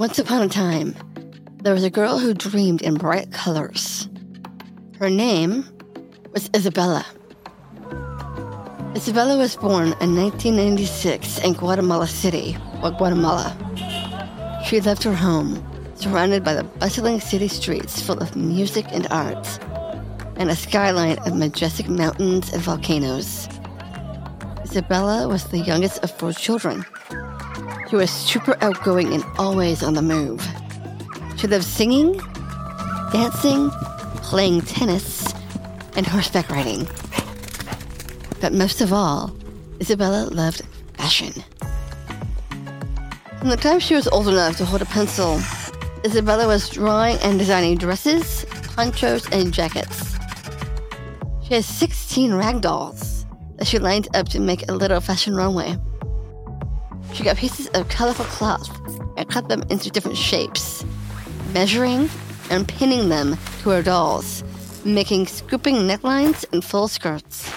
Once upon a time, there was a girl who dreamed in bright colors. Her name was Isabella. Isabella was born in 1996 in Guatemala City, Guatemala. She left her home, surrounded by the bustling city streets full of music and art, and a skyline of majestic mountains and volcanoes. Isabella was the youngest of four children. She was super outgoing and always on the move. She loved singing, dancing, playing tennis, and horseback riding. But most of all, Isabella loved fashion. From the time she was old enough to hold a pencil, Isabella was drawing and designing dresses, ponchos, and jackets. She has 16 rag dolls that she lined up to make a little fashion runway. She got pieces of colorful cloth and cut them into different shapes, measuring and pinning them to her dolls, making scooping necklines and full skirts.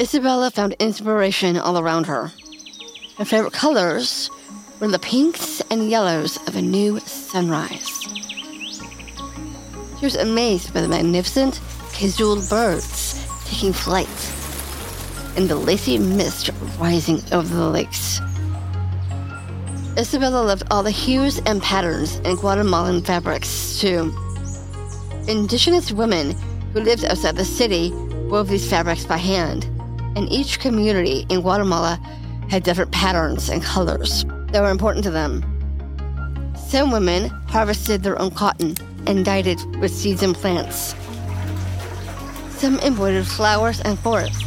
Isabella found inspiration all around her. Her favorite colors were the pinks and yellows of a new sunrise. She was amazed by the magnificent, quetzal birds taking flight and the lacy mist rising over the lakes. Isabella loved all the hues and patterns in Guatemalan fabrics, too. Indigenous women who lived outside the city wove these fabrics by hand, and each community in Guatemala had different patterns and colors that were important to them. Some women harvested their own cotton and dyed it with seeds and plants. Some embroidered flowers and forests,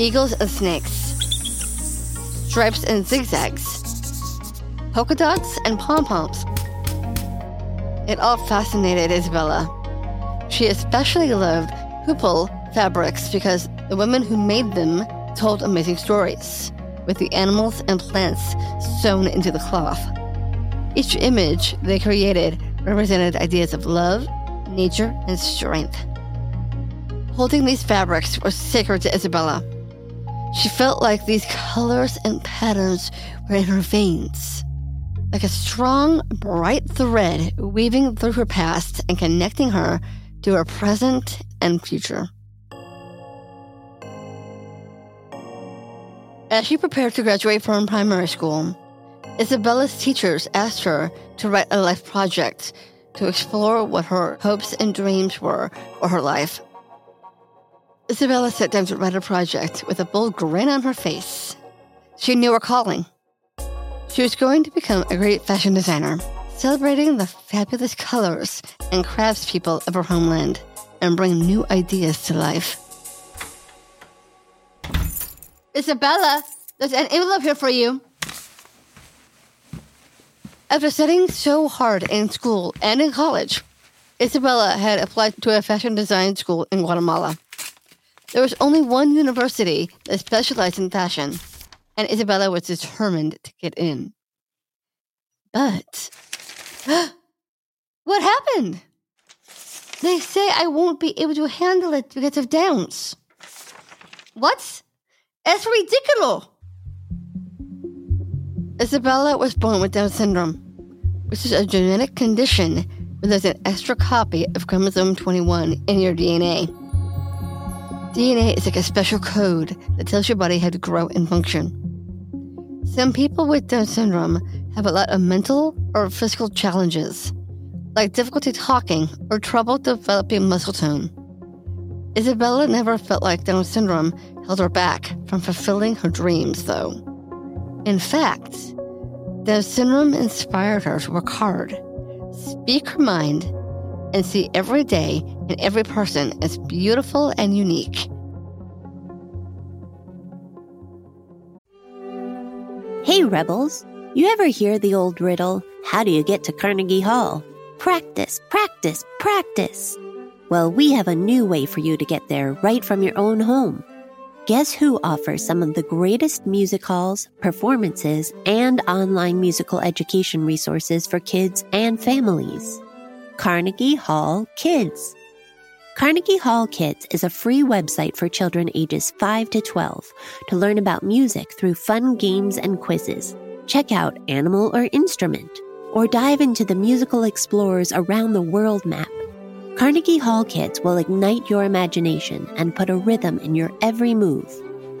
eagles and snakes, stripes and zigzags, polka dots and pom poms. It all fascinated Isabella. She especially loved huipil fabrics because the women who made them told amazing stories with the animals and plants sewn into the cloth. Each image they created represented ideas of love, nature, and strength. Holding these fabrics was sacred to Isabella. She felt like these colors and patterns were in her veins, like a strong, bright thread weaving through her past and connecting her to her present and future. As she prepared to graduate from primary school, Isabella's teachers asked her to write a life project to explore what her hopes and dreams were for her life. Isabella sat down to write a project with a bold grin on her face. She knew her calling. She was going to become a great fashion designer, celebrating the fabulous colors and craftspeople of her homeland and bring new ideas to life. Isabella, there's an envelope here for you. After studying so hard in school and in college, Isabella had applied to a fashion design school in Guatemala. There was only one university that specialized in fashion, and Isabella was determined to get in. But what happened? They say I won't be able to handle it because of Downs. What? That's ridiculous! Isabella was born with Down syndrome, which is a genetic condition where there's an extra copy of chromosome 21 in your DNA. DNA is like a special code that tells your body how to grow and function. Some people with Down syndrome have a lot of mental or physical challenges, like difficulty talking or trouble developing muscle tone. Isabella never felt like Down syndrome held her back from fulfilling her dreams, though. In fact, Down syndrome inspired her to work hard, speak her mind, and see every day and every person is beautiful and unique. Hey, Rebels! You ever hear the old riddle, How do you get to Carnegie Hall? Practice, practice, practice! Well, we have a new way for you to get there right from your own home. Guess who offers some of the greatest music halls, performances, and online musical education resources for kids and families? Carnegie Hall Kids. Carnegie Hall Kids is a free website for children ages 5 to 12 to learn about music through fun games and quizzes. Check out Animal or Instrument, or dive into the musical explorers around the world map Carnegie Hall Kids will ignite your imagination and put a rhythm in your every move.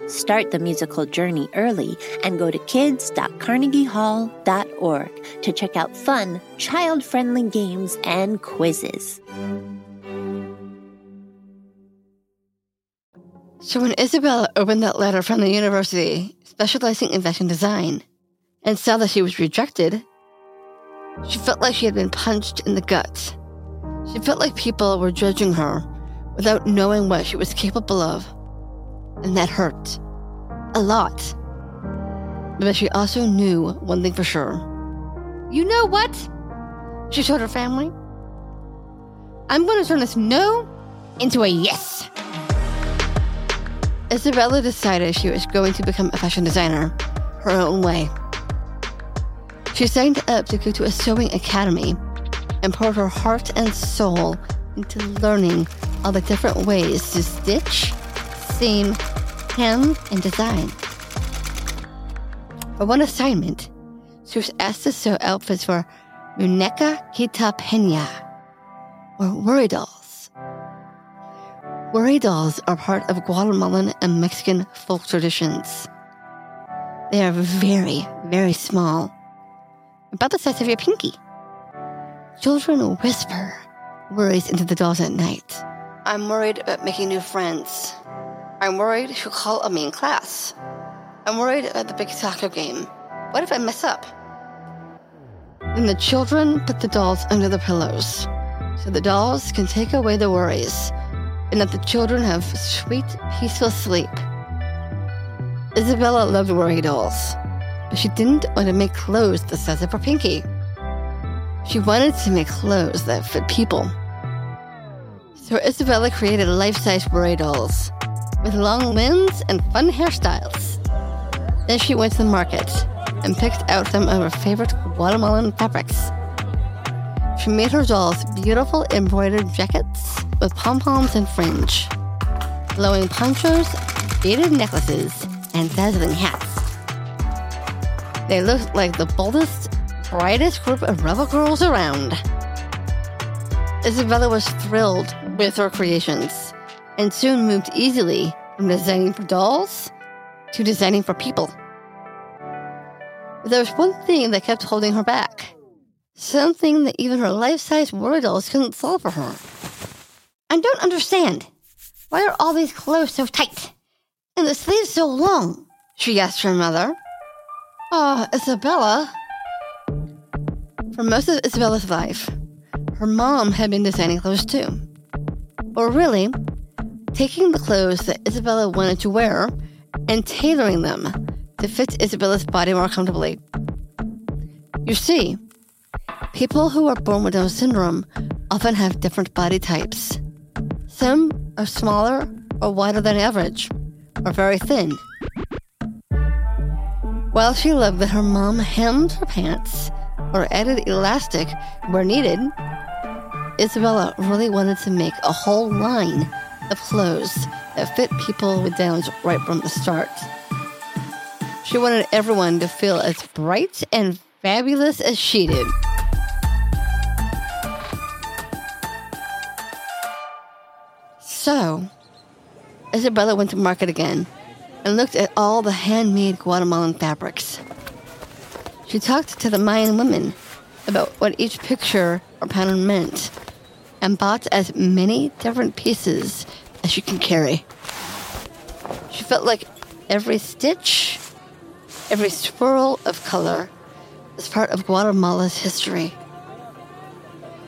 Start the musical journey early and go to kids.carnegiehall.org to check out fun, child friendly games and quizzes. So, when Isabella opened that letter from the university specializing in fashion design and saw that she was rejected, she felt like she had been punched in the gut. She felt like people were judging her without knowing what she was capable of. And that hurt. A lot. But she also knew one thing for sure. You know what? She told her family. I'm going to turn this no into a yes. Isabella decided she was going to become a fashion designer her own way. She signed up to go to a sewing academy and poured her heart and soul into learning all the different ways to stitch, seam, hem, and design. For one assignment, she was asked to sew outfits for Muñeca Quitapena, or worry dolls. Worry dolls are part of Guatemalan and Mexican folk traditions. They are very, very small, about the size of your pinky. Children whisper worries into the dolls at night. I'm worried about making new friends. I'm worried she'll call on me in class. I'm worried about the big soccer game. What if I mess up? Then the children put the dolls under the pillows so the dolls can take away the worries and that the children have sweet, peaceful sleep. Isabella loved worry dolls, but she didn't want to make clothes the size of her pinky. She wanted to make clothes that fit people. So Isabella created life size worry dolls with long limbs and fun hairstyles. Then she went to the market and picked out some of her favorite Guatemalan fabrics. She made her dolls beautiful embroidered jackets with pom poms and fringe, glowing ponchos, beaded necklaces, and dazzling hats. They looked like the boldest brightest group of rebel girls around. Isabella was thrilled with her creations and soon moved easily from designing for dolls to designing for people. But there was one thing that kept holding her back. Something that even her life size worry dolls couldn't solve for her. I don't understand. Why are all these clothes so tight? And the sleeves so long? She asked her mother. Ah, oh, Isabella, for most of Isabella's life, her mom had been designing clothes too. Or really, taking the clothes that Isabella wanted to wear and tailoring them to fit Isabella's body more comfortably. You see, people who are born with Down syndrome often have different body types. Some are smaller or wider than average, or very thin. While she loved that her mom hemmed her pants or added elastic where needed, Isabella really wanted to make a whole line of clothes that fit people with Downs right from the start. She wanted everyone to feel as bright and fabulous as she did. So, Isabella went to market again and looked at all the handmade Guatemalan fabrics. She talked to the Mayan women about what each picture or pattern meant and bought as many different pieces as she could carry. She felt like every stitch, every swirl of color was part of Guatemala's history.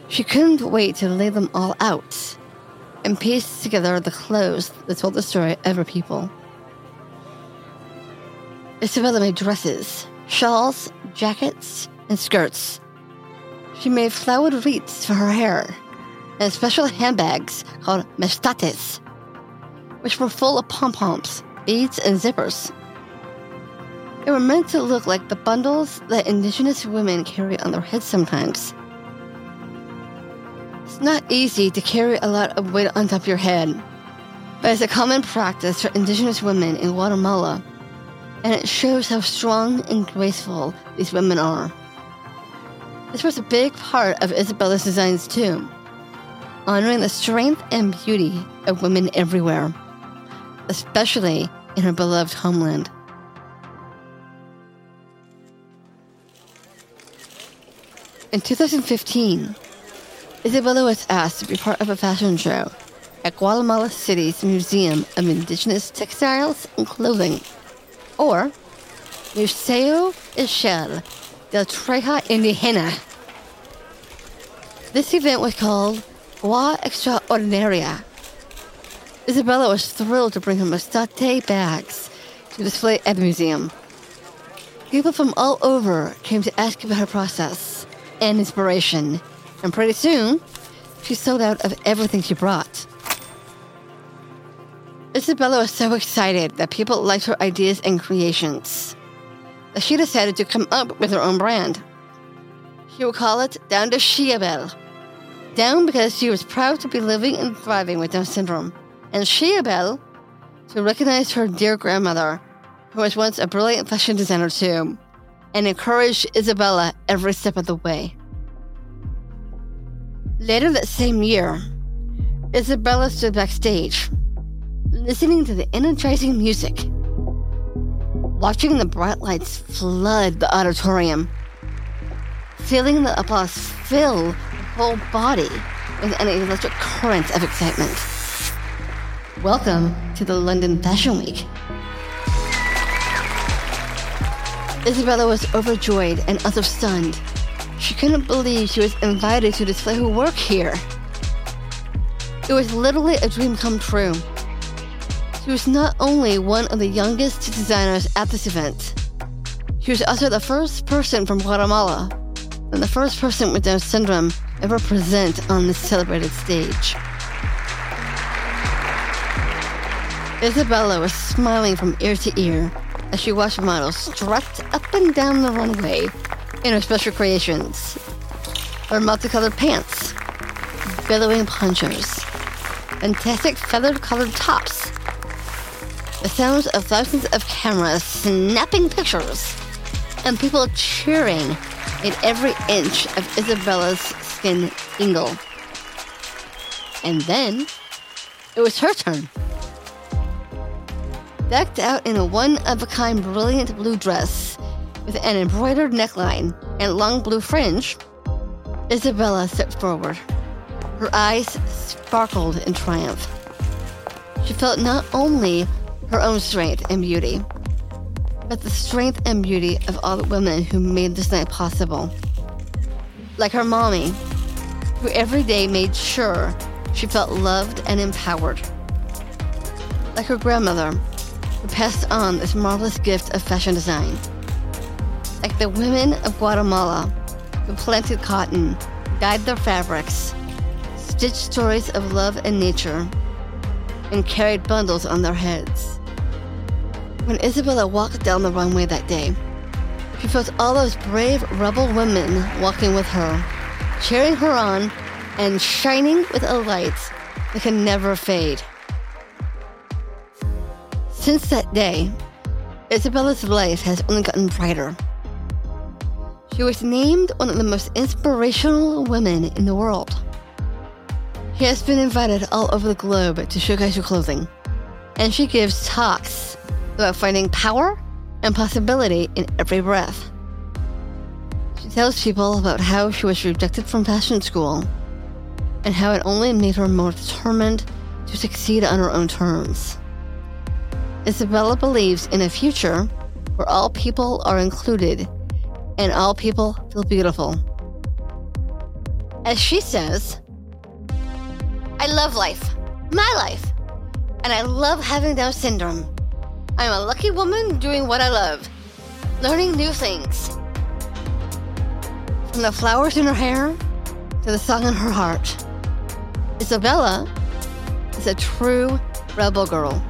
She couldn't wait to lay them all out and pieced together the clothes that told the story of her people. Isabella made dresses shawls, jackets, and skirts. She made flowered wreaths for her hair and special handbags called mestates, which were full of pom poms, beads, and zippers. They were meant to look like the bundles that indigenous women carry on their heads sometimes. Not easy to carry a lot of weight on top of your head, but it's a common practice for indigenous women in Guatemala, and it shows how strong and graceful these women are. This was a big part of Isabella's designs too, honoring the strength and beauty of women everywhere, especially in her beloved homeland. In 2015, Isabella was asked to be part of a fashion show at Guatemala City's Museum of Indigenous Textiles and Clothing, or Museo Ixchel del Traje Indígena. This event was called Gua Extraordinaria. Isabella was thrilled to bring her mestate bags to display at the museum. People from all over came to ask about her process and inspiration, and pretty soon, she sold out of everything she brought. Isabella was so excited that people liked her ideas and creations that she decided to come up with her own brand. She would call it Down to Xjabelle. Down because she was proud to be living and thriving with Down syndrome, and Xjabelle to recognize her dear grandmother, who was once a brilliant fashion designer too, and encouraged Isabella every step of the way. Later that same year, Isabella stood backstage listening to the energizing music, watching the bright lights flood the auditorium, feeling the applause fill the whole body with an electric current of excitement. Welcome to the London Fashion Week. Isabella was overjoyed and also stunned. She couldn't believe she was invited to display her work here. It was literally a dream come true. She was not only one of the youngest designers at this event, she was also the first person from Guatemala and the first person with Down syndrome ever present on this celebrated stage. Isabella was smiling from ear to ear as she watched models strut up and down the runway in her special creations. Her multicolored pants, billowing ponchos, fantastic feathered colored tops, the sounds of thousands of cameras snapping pictures, and people cheering in every inch of Isabella's skin tingle. And then it was her turn. Decked out in a one of a kind brilliant blue dress with an embroidered neckline and long blue fringe, Isabella stepped forward. Her eyes sparkled in triumph. She felt not only her own strength and beauty, but the strength and beauty of all the women who made this night possible. Like her mommy, who every day made sure she felt loved and empowered. Like her grandmother, who passed on this marvelous gift of fashion design. Like the women of Guatemala, who planted cotton, dyed their fabrics, stitched stories of love and nature, and carried bundles on their heads. When Isabella walked down the runway that day, she felt all those brave rebel women walking with her, cheering her on, and shining with a light that can never fade. Since that day, Isabella's life has only gotten brighter. She was named one of the most inspirational women in the world. She has been invited all over the globe to showcase her clothing, and she gives talks about finding power and possibility in every breath. She tells people about how she was rejected from fashion school and how it only made her more determined to succeed on her own terms. Isabella believes in a future where all people are included and all people feel beautiful. As she says, I love life, my life, and I love having Down syndrome. I'm a lucky woman doing what I love. learning new things. From the flowers in her hair to the song in her heart, Isabella is a true rebel girl.